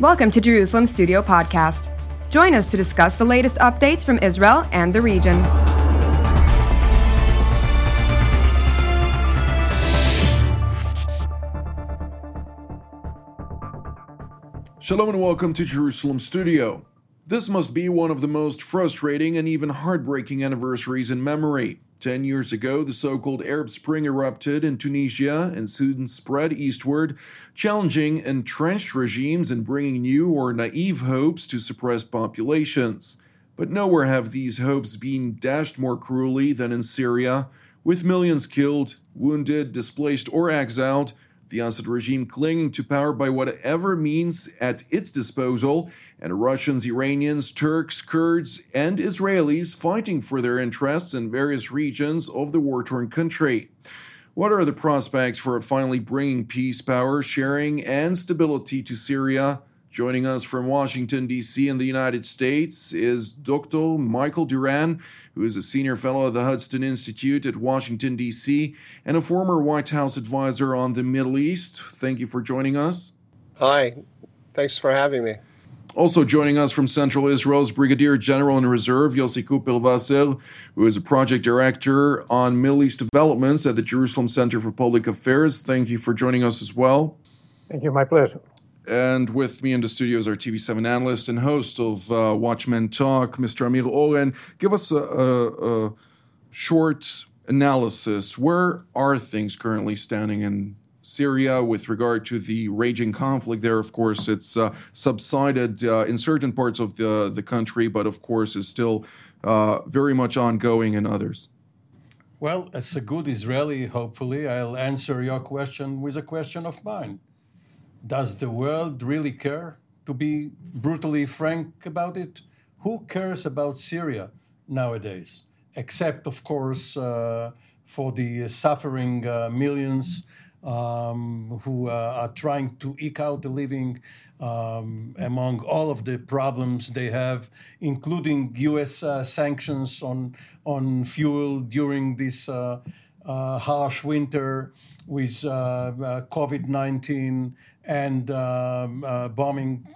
Welcome to Jerusalem Studio Podcast. Join us to discuss the latest updates from Israel and the region. Shalom and welcome to Jerusalem Studio. This must be one of the most frustrating and even heartbreaking anniversaries in memory. Ten years ago, the so called Arab Spring erupted in Tunisia and soon spread eastward, challenging entrenched regimes and bringing new or naive hopes to suppressed populations. But nowhere have these hopes been dashed more cruelly than in Syria, with millions killed, wounded, displaced, or exiled the Assad regime clinging to power by whatever means at its disposal, and Russians, Iranians, Turks, Kurds, and Israelis fighting for their interests in various regions of the war torn country. What are the prospects for finally bringing peace, power, sharing, and stability to Syria? Joining us from Washington, D.C., in the United States is Dr. Michael Doran, who is a senior fellow at the Hudson Institute at Washington, D.C., and a former White House advisor on the Middle East. Thank you for joining us. Hi, thanks for having me. Also joining us from Central Israel is Brigadier General in Reserve Yossi Kupel who is a project director on Middle East developments at the Jerusalem Center for Public Affairs. Thank you for joining us as well. Thank you, my pleasure. And with me in the studio is our TV7 analyst and host of uh, Watchmen Talk, Mr. Amir Oren. Give us a, a, a, short analysis. Where are things currently standing in Syria with regard to the raging conflict there? Of course, it's uh, subsided uh, in certain parts of the, the country, but of course is still uh, very much ongoing in others. Well, as a good Israeli, hopefully, I'll answer your question with a question of mine does the world really care? To be brutally frank about it, who cares about Syria nowadays? Except, of course, uh, for the suffering uh, millions um, who uh, are trying to eke out a living um, among all of the problems they have, including U.S. Uh, sanctions on on fuel during this uh, uh, harsh winter with uh, uh, COVID 19 and um, bombing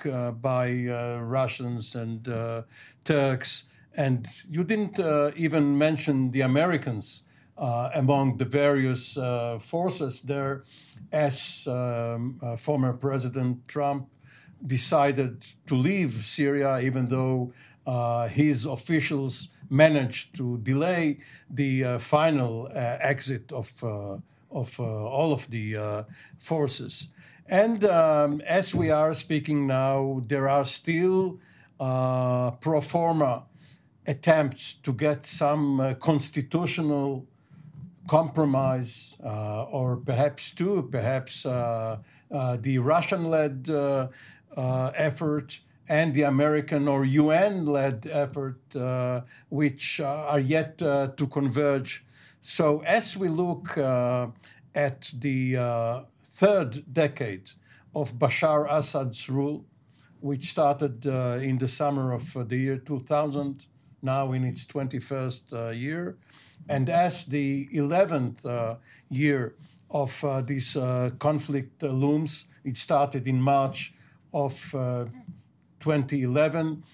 by Russians and Turks. And you didn't even mention the Americans among the various forces there, as um, former President Trump decided to leave Syria, even though his officials managed to delay the uh, final uh, exit of, uh, of all of the forces. And um, as we are speaking now, there are still uh, pro forma attempts to get some uh, constitutional compromise, uh, or perhaps two, perhaps uh, uh, the Russian led effort and the American or UN led effort, which are yet to converge. So, as we look at the third decade of Bashar Assad's rule, which started uh, in the summer of the year 2000, now in its 21st uh, year. And as the 11th uh, year of uh, this uh, conflict looms, it started in March of 2011.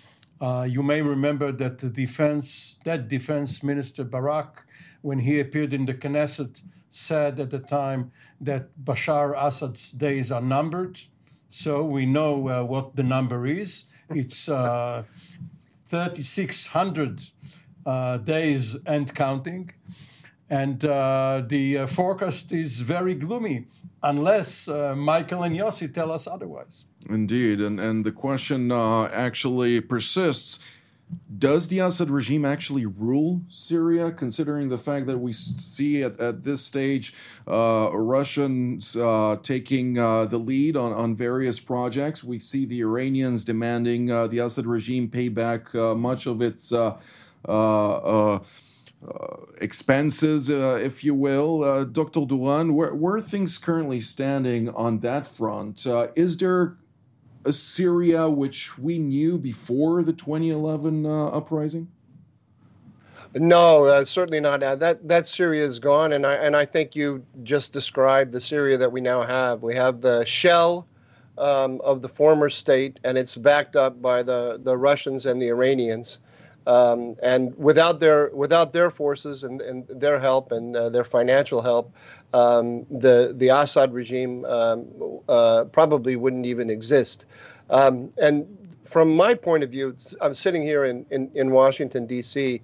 you may remember that the defense, that defense minister Barak, when he appeared in the Knesset, said at the time that Bashar Assad's days are numbered. So we know uh, what the number is. It's uh, 3,600 uh, days and counting. And uh, the uh, forecast is very gloomy, unless uh, Michael and Yossi tell us otherwise. Indeed. And, and the question actually persists does the Assad regime actually rule Syria, considering the fact that we see at, at this stage uh, Russians uh, taking uh, the lead on, on various projects? We see the Iranians demanding uh, the Assad regime pay back uh, much of its uh, expenses, if you will. Dr. Doran, where, where, are things currently standing on that front? is there a Syria which we knew before the 2011 uh, uprising? No, uh, certainly not. Uh, that that Syria is gone, and I and I think you just described the Syria that we now have. We have the shell um, of the former state, and it's backed up by the, the Russians and the Iranians. Um, and without their without their forces and, and their help and uh, their financial help, um, the the Assad regime um, uh, probably wouldn't even exist. Um, and from my point of view, I'm sitting here in, in, in Washington D.C.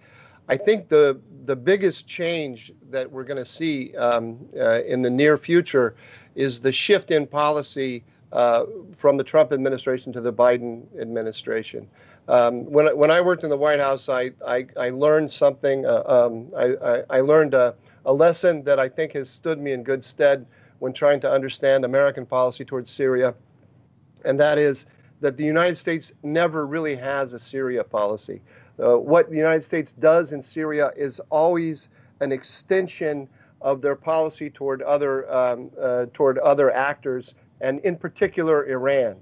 I think the the biggest change that we're going to see um, uh, in the near future is the shift in policy uh, from the Trump administration to the Biden administration. Um, when, when I worked in the White House, I, I, I learned something. Uh, um, I, I, I, learned a, a, lesson that I think has stood me in good stead when trying to understand American policy towards Syria, and that is that the United States never really has a Syria policy. Uh, what the United States does in Syria is always an extension of their policy toward other um, uh, toward other actors, and in particular Iran.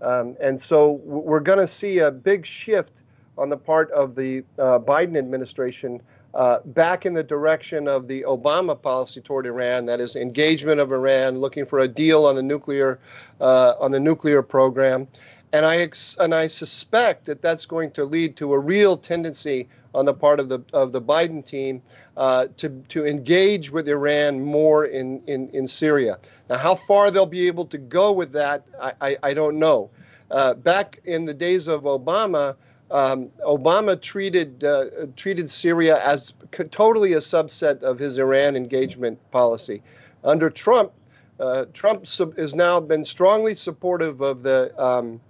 Um, and so we're going to see a big shift on the part of the uh, Biden administration uh, back in the direction of the Obama policy toward Iran, that is engagement of Iran, looking for a deal on the nuclear uh, on the nuclear program, and I ex- and I suspect that that's going to lead to a real tendency on the part of the of the Biden team uh, to to engage with Iran more in, in in Syria. Now, how far they'll be able to go with that, I, I, I don't know. Uh, back in the days of Obama, um, Obama treated uh, treated Syria as totally a subset of his Iran engagement policy. Under Trump, uh, Trump has now been strongly supportive of the um,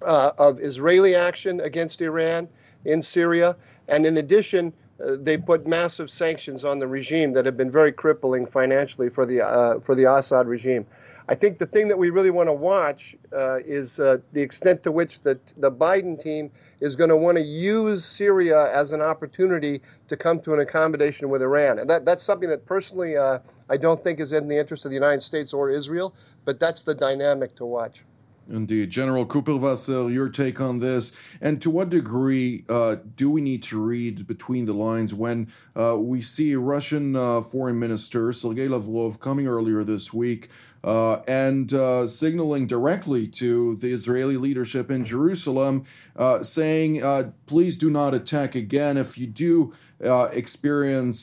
uh, of Israeli action against Iran in Syria, and in addition, uh, they put massive sanctions on the regime that have been very crippling financially for the uh, for the Assad regime. I think the thing that we really want to watch uh, is uh, the extent to which the the Biden team is going to want to use Syria as an opportunity to come to an accommodation with Iran, and that that's something that personally uh, I don't think is in the interest of the United States or Israel, but that's the dynamic to watch. Indeed. General Kuperwasser, your take on this, and to what degree uh, do we need to read between the lines when uh, we see Russian uh, Foreign Minister Sergei Lavrov coming earlier this week uh, and uh, signaling directly to the Israeli leadership in Jerusalem, uh, saying, please do not attack again. If you do experience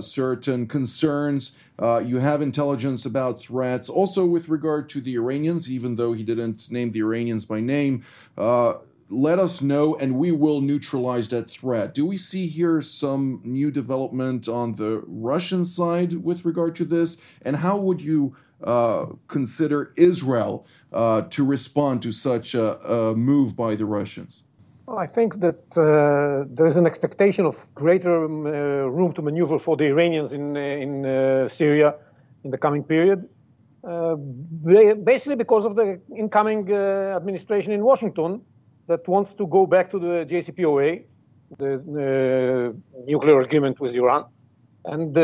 certain concerns, uh, you have intelligence about threats. Also, with regard to the Iranians, even though he didn't name the Iranians by name, uh, let us know and we will neutralize that threat. Do we see here some new development on the Russian side with regard to this? And how would you uh, consider Israel uh, to respond to such a, a move by the Russians? Well, I think that uh, there is an expectation of greater um, uh, room to maneuver for the Iranians in, uh, in uh, Syria in the coming period, uh, basically because of the incoming uh, administration in Washington that wants to go back to the JCPOA, the nuclear agreement with Iran. And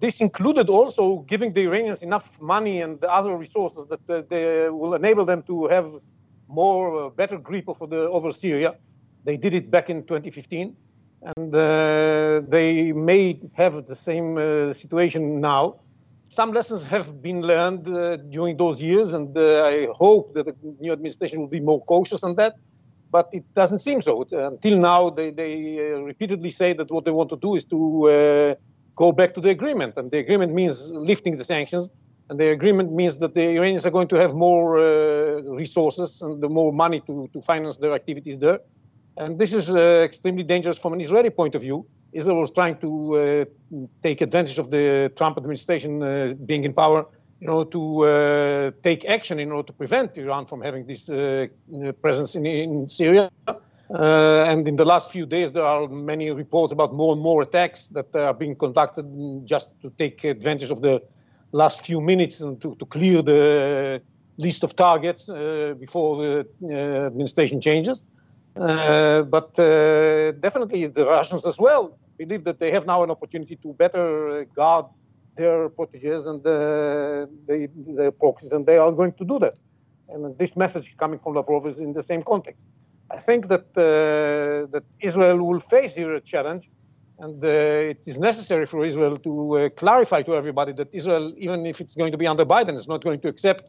this included also giving the Iranians enough money and other resources that they will enable them to have more uh, better grip over the over Syria. They did it back in 2015, and uh, they may have the same uh, situation now. Some lessons have been learned uh, during those years, and uh, I hope that the new administration will be more cautious on that. But it doesn't seem so. Until now, they, they uh, repeatedly say that what they want to do is to go back to the agreement, and the agreement means lifting the sanctions and the agreement means that the Iranians are going to have more uh, resources and the more money to, to finance their activities there. And this is uh, extremely dangerous from an Israeli point of view. Israel was trying to uh, take advantage of the Trump administration uh, being in power in order to uh, take action in order to prevent Iran from having this uh, presence in, in Syria. and in the last few days, there are many reports about more and more attacks that are being conducted just to take advantage of the last few minutes to, to clear the list of targets uh, before the uh, administration changes. Uh, but definitely the Russians as well believe that they have now an opportunity to better guard their proteges and the, the, their proxies, and they are going to do that. And this message coming from Lavrov is in the same context. I think that uh, that Israel will face here a challenge and uh, it is necessary for Israel to uh, clarify to everybody that Israel, even if it's going to be under Biden, is not going to accept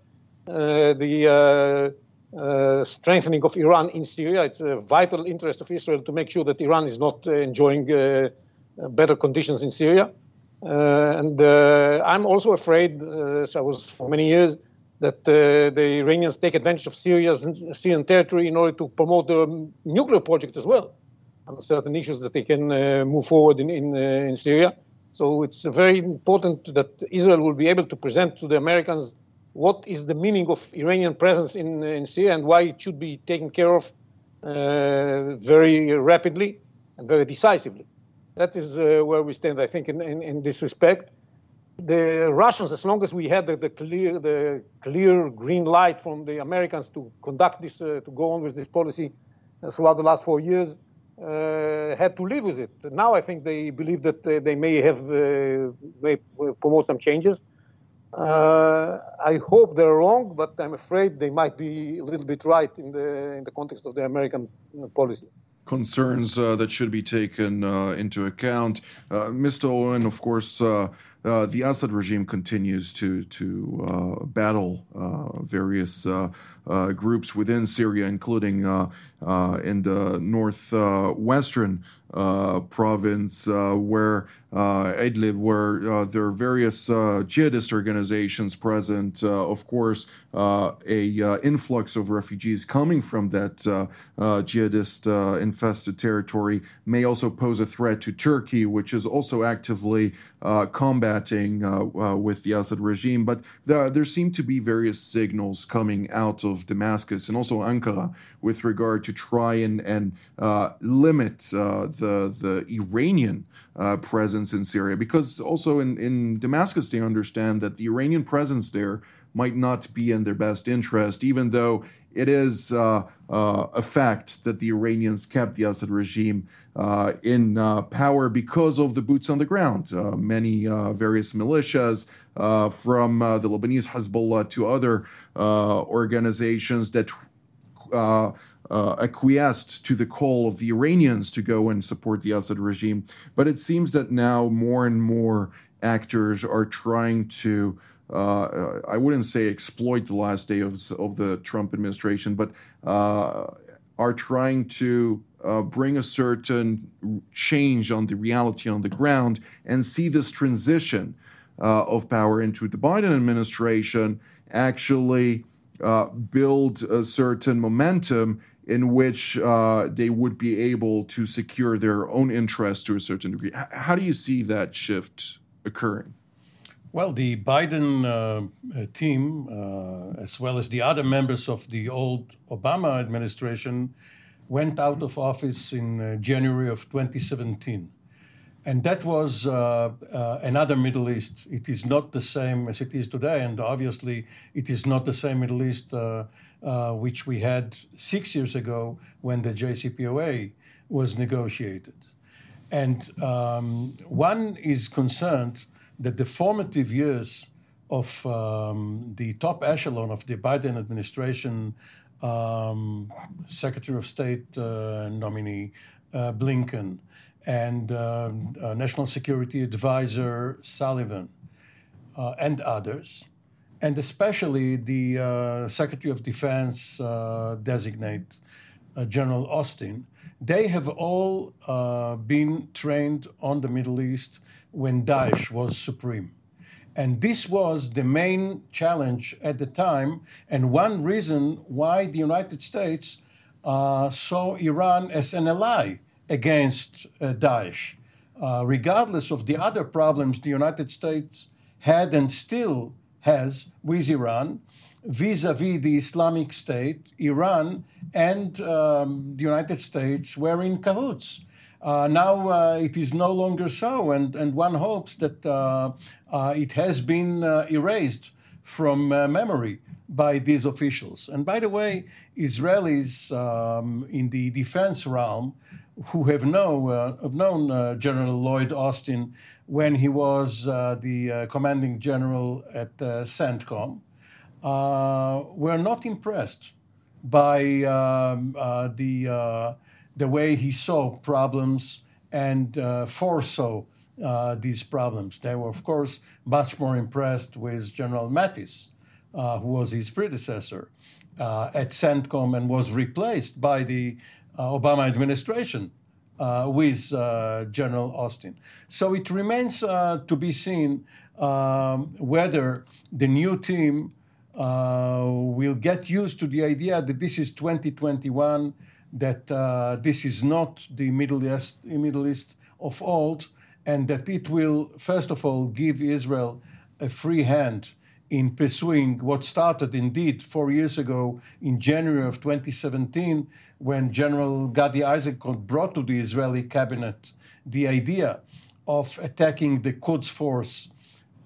the uh, strengthening of Iran in Syria. It's a vital interest of Israel to make sure that Iran is not uh, enjoying uh, uh better conditions in Syria. Uh, and uh, I'm also afraid, as I was for many years, that the Iranians take advantage of Syria's Syrian territory in order to promote the nuclear project as well on certain issues that they can move forward in, in, in Syria. So it's very important that Israel will be able to present to the Americans what is the meaning of Iranian presence in, in Syria and why it should be taken care of uh, very rapidly and very decisively. That is uh, where we stand, I think, in, in, in, this respect. The Russians, as long as we had the, the, clear, the clear green light from the Americans to conduct this, uh, to go on with this policy throughout the last four years, uh, had to live with it. Now I think they believe that uh, they may have uh, may promote some changes. Uh, I hope they're wrong, but I'm afraid they might be a little bit right in the in the context of the American policy concerns uh, that should be taken uh, into account. Uh, Mr. Oren, of course, uh, uh, the Assad regime continues to to uh, battle uh, various uh, uh, groups within Syria, including in the northwestern Uh, province uh, where uh, Idlib, where there are various jihadist organizations present. of course, a influx of refugees coming from that jihadist infested territory may also pose a threat to Turkey, which is also actively combating uh, uh, with the Assad regime, but there, there seem to be various signals coming out of Damascus and also Ankara with regard to try and, and uh, limit uh, the, the Iranian uh, presence in Syria. Because also in, in Damascus, they understand that the Iranian presence there might not be in their best interest, even though it is uh, uh, a fact that the Iranians kept the Assad regime uh, in uh, power because of the boots on the ground. Uh, many uh, various militias, from the Lebanese Hezbollah to other organizations that acquiesced to the call of the Iranians to go and support the Assad regime. But it seems that now more and more actors are trying to uh, I wouldn't say exploit the last day of, of the Trump administration, but uh, are trying to uh, bring a certain change on the reality on the ground and see this transition uh, of power into the Biden administration actually uh, build a certain momentum in which uh, they would be able to secure their own interests to a certain degree. H- how do you see that shift occurring? Well, the Biden uh, team, uh, as well as the other members of the old Obama administration, went out of office in uh, January of 2017. And that was uh, uh, another Middle East. It is not the same as it is today. And obviously, it is not the same Middle East which we had six years ago when the JCPOA was negotiated. And um, one is concerned that the formative years of um, the top echelon of the Biden administration, um, Secretary of State uh, nominee uh, Blinken, and uh, uh National Security Advisor Sullivan, uh, and others, and especially the uh, Secretary of Defense designate General Austin, they have all been trained on the Middle East when Daesh was supreme. And this was the main challenge at the time, and one reason why the United States uh, saw Iran as an ally against uh, Daesh. Uh, regardless of the other problems the United States had and still has with Iran, vis a vis the Islamic State, Iran and um, the United States were in cahoots. Uh, now uh, it is no longer so, and, and one hopes that uh, uh it has been uh, erased from uh, memory by these officials. And by the way, Israelis um, in the defense realm who have, know, have known General Lloyd Austin when he was the commanding general at CENTCOM were not impressed by um, the the way he saw problems and uh, foresaw uh, these problems. They were, of course, much more impressed with General Mattis, uh, who was his predecessor uh, at CENTCOM and was replaced by the uh, Obama administration uh, with uh, General Austin. So it remains to be seen um, whether the new team will get used to the idea that this is 2021, that this is not the Middle East, Middle East of old, and that it will, first of all, give Israel a free hand in pursuing what started indeed four years ago in January of 2017 when General Gadi Eisenkot brought to the Israeli cabinet the idea of attacking the Quds Force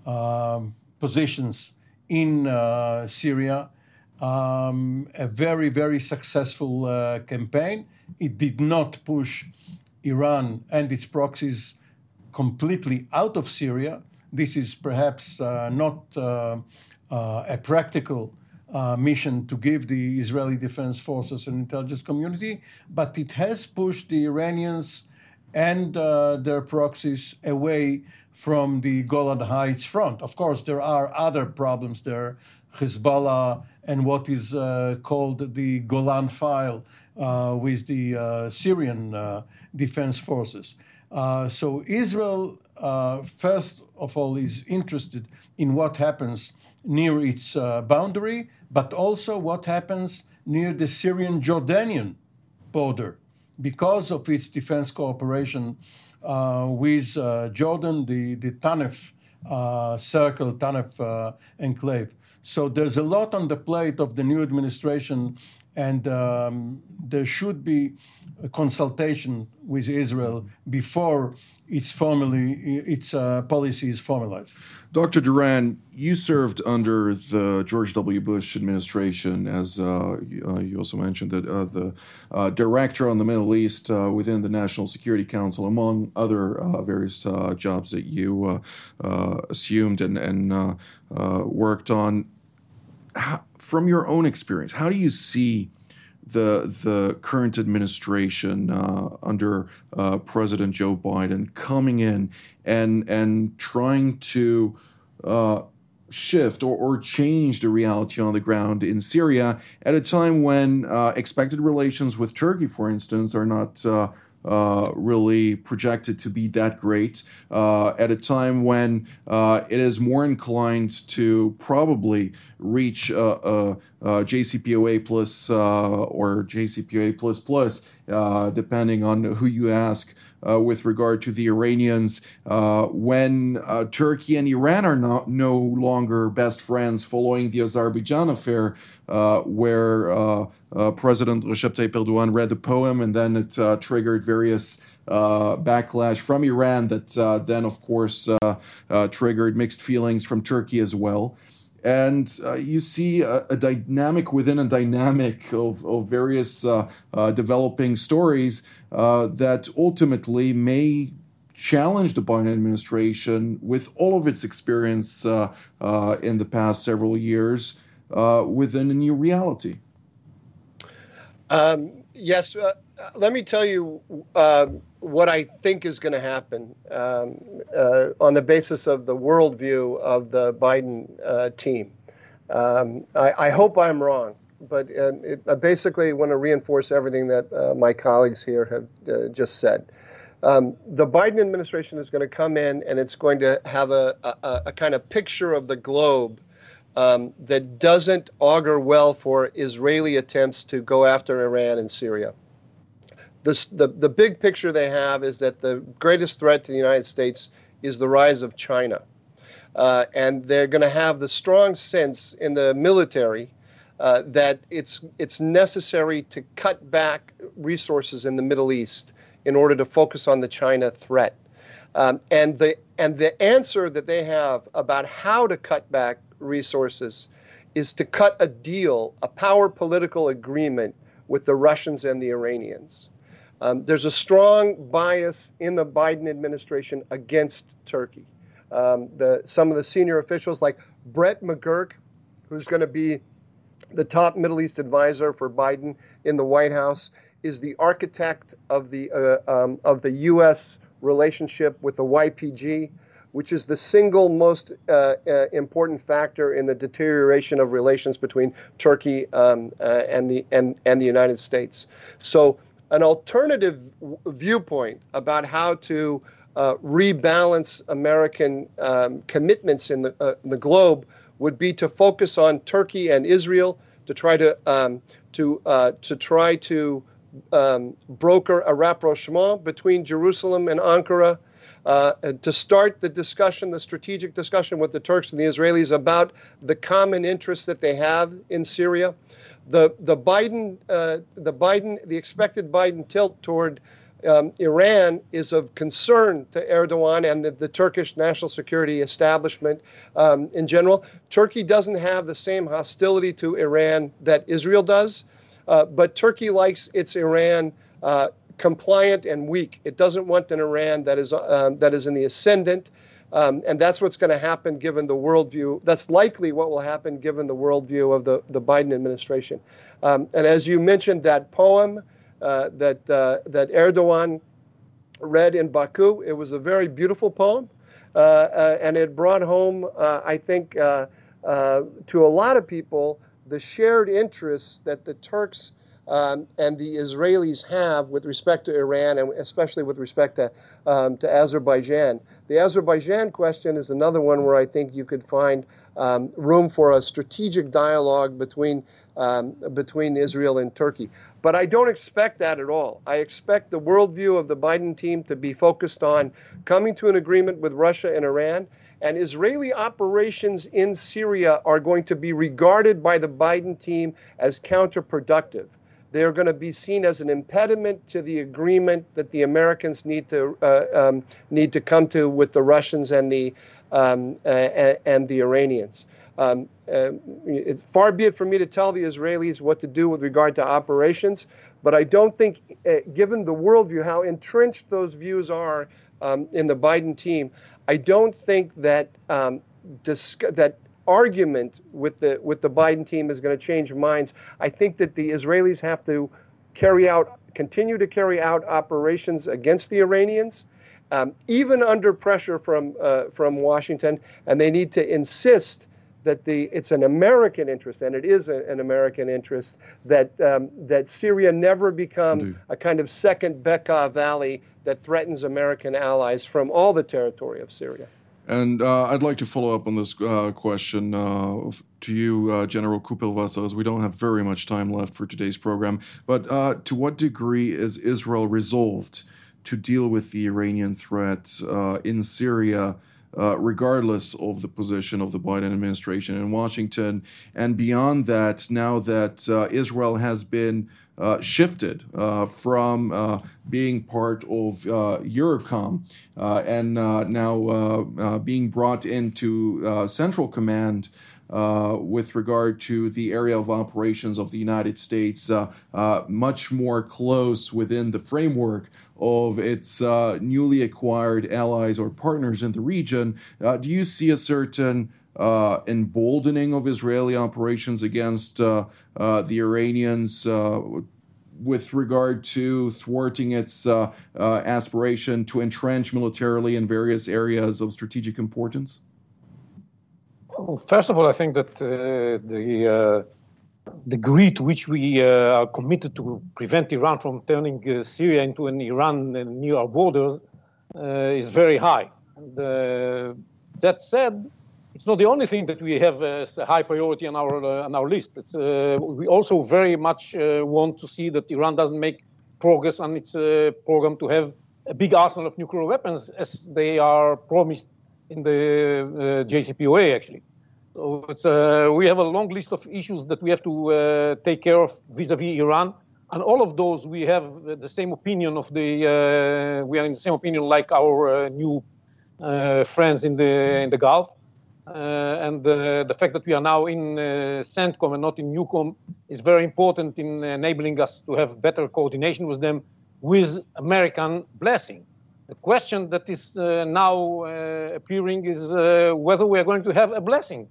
um, positions in uh, Syria. Um, a very, very successful uh, campaign. It did not push Iran and its proxies completely out of Syria. This is perhaps uh, not uh, uh, a practical mission to give the Israeli Defense Forces and intelligence community, but it has pushed the Iranians and their proxies away from the Golan Heights front. Of course, there are other problems there Hezbollah and what is uh, called the Golan File uh, with the uh, Syrian defense forces. so, Israel, first of all, is interested in what happens near its uh, boundary, but also what happens near the Syrian Jordanian border because of its defense cooperation uh, with uh, Jordan, the, the Tanef uh, circle, Tanef uh, enclave. So there's a lot on the plate of the new administration, and um, there should be a consultation with Israel before its formally its uh, policy is formalized. Dr. Doran, you served under the George W. Bush administration, as uh, uh, you also mentioned, that uh, the uh, director on the Middle East uh, within the National Security Council, among other various jobs that you assumed and, and worked on. How, from your own experience, how do you see the the current administration under President Joe Biden coming in and and trying to uh, shift or, or change the reality on the ground in Syria at a time when uh, expected relations with Turkey, for instance, are not. Uh, uh, really projected to be that great uh, at a time when uh, it is more inclined to probably reach a, a, a JCPOA plus uh, or JCPOA plus plus, uh, depending on who you ask uh, with regard to the Iranians uh, when uh, Turkey and Iran are not no longer best friends following the Azerbaijan affair, uh, where uh, uh, President Recep Tayyip Erdogan read the poem and then it triggered various. backlash from Iran that then, of course, triggered mixed feelings from Turkey as well and uh, you see a, a, dynamic within a dynamic of, of various uh, uh, developing stories uh, that ultimately may challenge the Biden administration with all of its experience uh, uh, in the past several years within a new reality. Um, yes, let me tell you what I think is going to happen um, uh, on the basis of the worldview of the Biden uh, team. Um, I, I, hope I'm wrong, but uh, it, I basically want to reinforce everything that uh, my colleagues here have uh, just said. Um, the Biden administration is going to come in and it's going to have a, a, a kind of picture of the globe um, that doesn't augur well for Israeli attempts to go after Iran and Syria the, the, the big picture they have is that the greatest threat to the United States is the rise of China. Uh, and they're going to have the strong sense in the military uh, that it's, it's necessary to cut back resources in the Middle East in order to focus on the China threat. Um, and, the, and the answer that they have about how to cut back resources is to cut a deal, a power political agreement with the Russians and the Iranians. Um, there's a strong bias in the Biden administration against Turkey. Um, the, some of the senior officials, like Brett McGurk, who's going to be the top Middle East advisor for Biden in the White House, is the architect of the uh, um, of the U.S. relationship with the YPG, which is the single most uh, uh, important factor in the deterioration of relations between Turkey um, uh, and the and, and the United States. So, an alternative w- viewpoint about how to uh, rebalance American um, commitments in the, uh, in the globe would be to focus on Turkey and Israel to try to um, to uh, to try to um, broker a rapprochement between Jerusalem and Ankara uh, to start the discussion, the strategic discussion with the Turks and the Israelis about the common interests that they have in Syria. The the Biden uh, the Biden the expected Biden tilt toward um, Iran is of concern to Erdogan and the, the Turkish national security establishment um, in general. Turkey doesn't have the same hostility to Iran that Israel does, uh, but Turkey likes its Iran uh, compliant and weak. It doesn't want an Iran that is um, that is in the ascendant, um, and that's what's going to happen given the worldview. That's likely what will happen given the worldview of the the Biden administration. Um, and as you mentioned, that poem uh, that uh, that Erdogan read in Baku, it was a very beautiful poem, uh, uh and it brought home, uh, I think, to a lot of people the shared interests that the Turks um, and the Israelis have with respect to Iran and especially with respect to, um, to Azerbaijan. The Azerbaijan question is another one where I think you could find um, room for a strategic dialogue between, um, between Israel and Turkey. But I don't expect that at all. I expect the worldview of the Biden team to be focused on coming to an agreement with Russia and Iran and Israeli operations in Syria are going to be regarded by the Biden team as counterproductive they're going to be seen as an impediment to the agreement that the Americans need to uh, um, need to come to with the Russians and the um, uh, and the Iranians. Um, uh, it, far be it from me to tell the Israelis what to do with regard to operations, but I don't think, uh, given the worldview, how entrenched those views are um, in the Biden team, I don't think that um, that argument with the with the Biden team is going to change minds. I think that the Israelis have to carry out continue to carry out operations against the Iranians, um, even under pressure from uh, from Washington, and they need to insist that the it's an American interest, and it is a, an American interest that um, that Syria never become Indeed. a kind of second Bekaa Valley that threatens American allies from all the territory of Syria. And uh, I'd like to follow up on this uh, question uh, to you, uh, General Kuperwasser, as we don't have very much time left for today's program. But uh, to what degree is Israel resolved to deal with the Iranian threat uh, in Syria? Uh, regardless of the position of the Biden administration in Washington. And beyond that, now that uh, Israel has been uh, shifted uh, from uh, being part of uh, EUROCOM and now being brought into Central Command. with regard to the area of operations of the United States, much more close within the framework of its uh, newly acquired allies or partners in the region. Uh, do you see a certain uh, emboldening of Israeli operations against uh, uh, the Iranians uh, with regard to thwarting its aspiration to entrench militarily in various areas of strategic importance? Well, first of all, I think that the degree to which we uh, are committed to prevent Iran from turning uh, Syria into an Iran uh, near our borders is very high. And, that said, it's not the only thing that we have as a high priority on our uh, on our list. Uh, we also very much uh, want to see that Iran doesn't make progress on its program to have a big arsenal of nuclear weapons, as they are promised in the JCPOA, actually. So uh, we have a long list of issues that we have to uh, take care of vis-a-vis Iran, and all of those we have the same opinion of the. Uh, we are in the same opinion like our uh, new uh, friends in the in the Gulf, uh, and the fact that we are now in CENTCOM and not in EUCOM is very important in enabling us to have better coordination with them, with American blessing. The question that is now appearing is whether we are going to have a blessing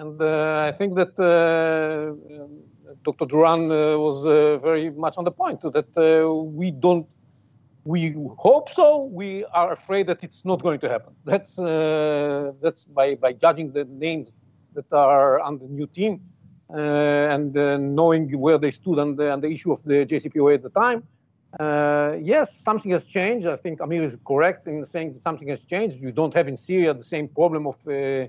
and uh, I think that uh, Dr. Doran uh, was very much on the point that we don't we hope so. We are afraid that it's not going to happen. That's uh, that's by by judging the names that are on the new team uh, and uh, knowing where they stood on the, on the issue of the JCPOA at the time. Uh, yes, something has changed. I think Amir is correct in saying something has changed. You don't have in Syria the same problem of uh,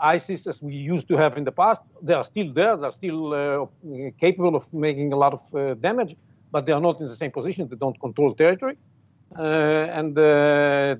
ISIS as we used to have in the past. They are still there. They are still uh, capable of making a lot of uh, damage, but they are not in the same position. They don't control territory. and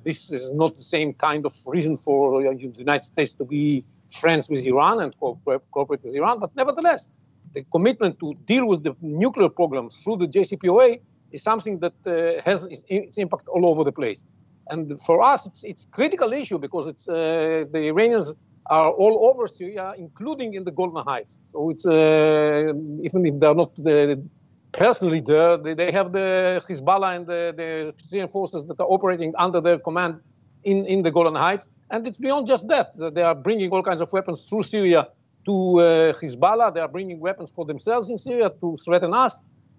this is not the same kind of reason for the United States to be friends with Iran and cooperate with Iran. But nevertheless, the commitment to deal with the nuclear program through the JCPOA is something that uh, has its impact all over the place. And for us, it's it's critical issue because it's uh, the Iranians are all over Syria, including in the Golan Heights. So it's uh, even if they're not the, personally there, they, they, have the Hezbollah and the, the Syrian forces that are operating under their command in, in the Golan Heights. And it's beyond just that. They are bringing all kinds of weapons through Syria to uh, Hezbollah. They are bringing weapons for themselves in Syria to threaten us.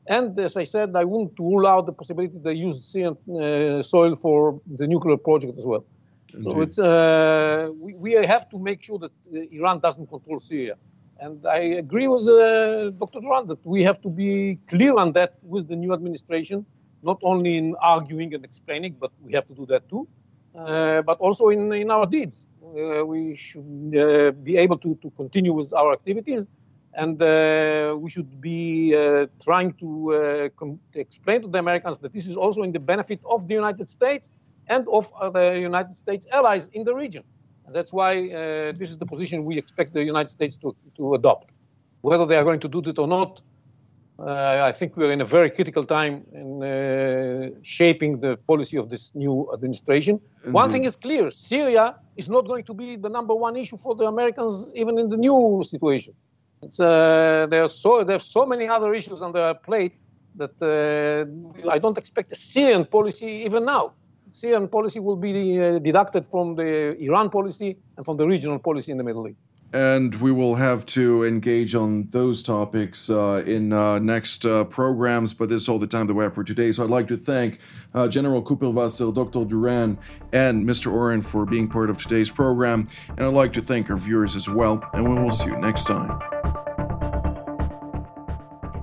And as I said, I wouldn't rule out the possibility they use Syrian uh, soil for the nuclear project as well. Indeed. So it's, uh, we, we, have to make sure that uh, Iran doesn't control Syria. And I agree with uh, Dr. Doran that we have to be clear on that with the new administration, not only in arguing and explaining, but we have to do that too. Uh, but also in, in our deeds. Uh, we should uh, be able to, to continue with our activities and uh, we should be uh, trying to, uh, com- to, explain to the Americans that this is also in the benefit of the United States and of the United States allies in the region. And that's why this is the position we expect the United States to, to adopt. Whether they are going to do it or not, uh, I think we're in a very critical time in uh, shaping the policy of this new administration. Mm-hmm. One thing is clear Syria is not going to be the number one issue for the Americans, even in the new situation. Uh, there, are so, there are so many other issues on their plate that uh, I don't expect a Syrian policy even now. Syrian policy will be uh, deducted from the Iran policy and from the regional policy in the Middle East and we will have to engage on those topics uh, in uh, next uh, programs. But this is all the time that we have for today. So I'd like to thank General Kuperwasser, Dr. Doran, and Mr. Oren for being part of today's program. And I'd like to thank our viewers as well. And we will see you next time.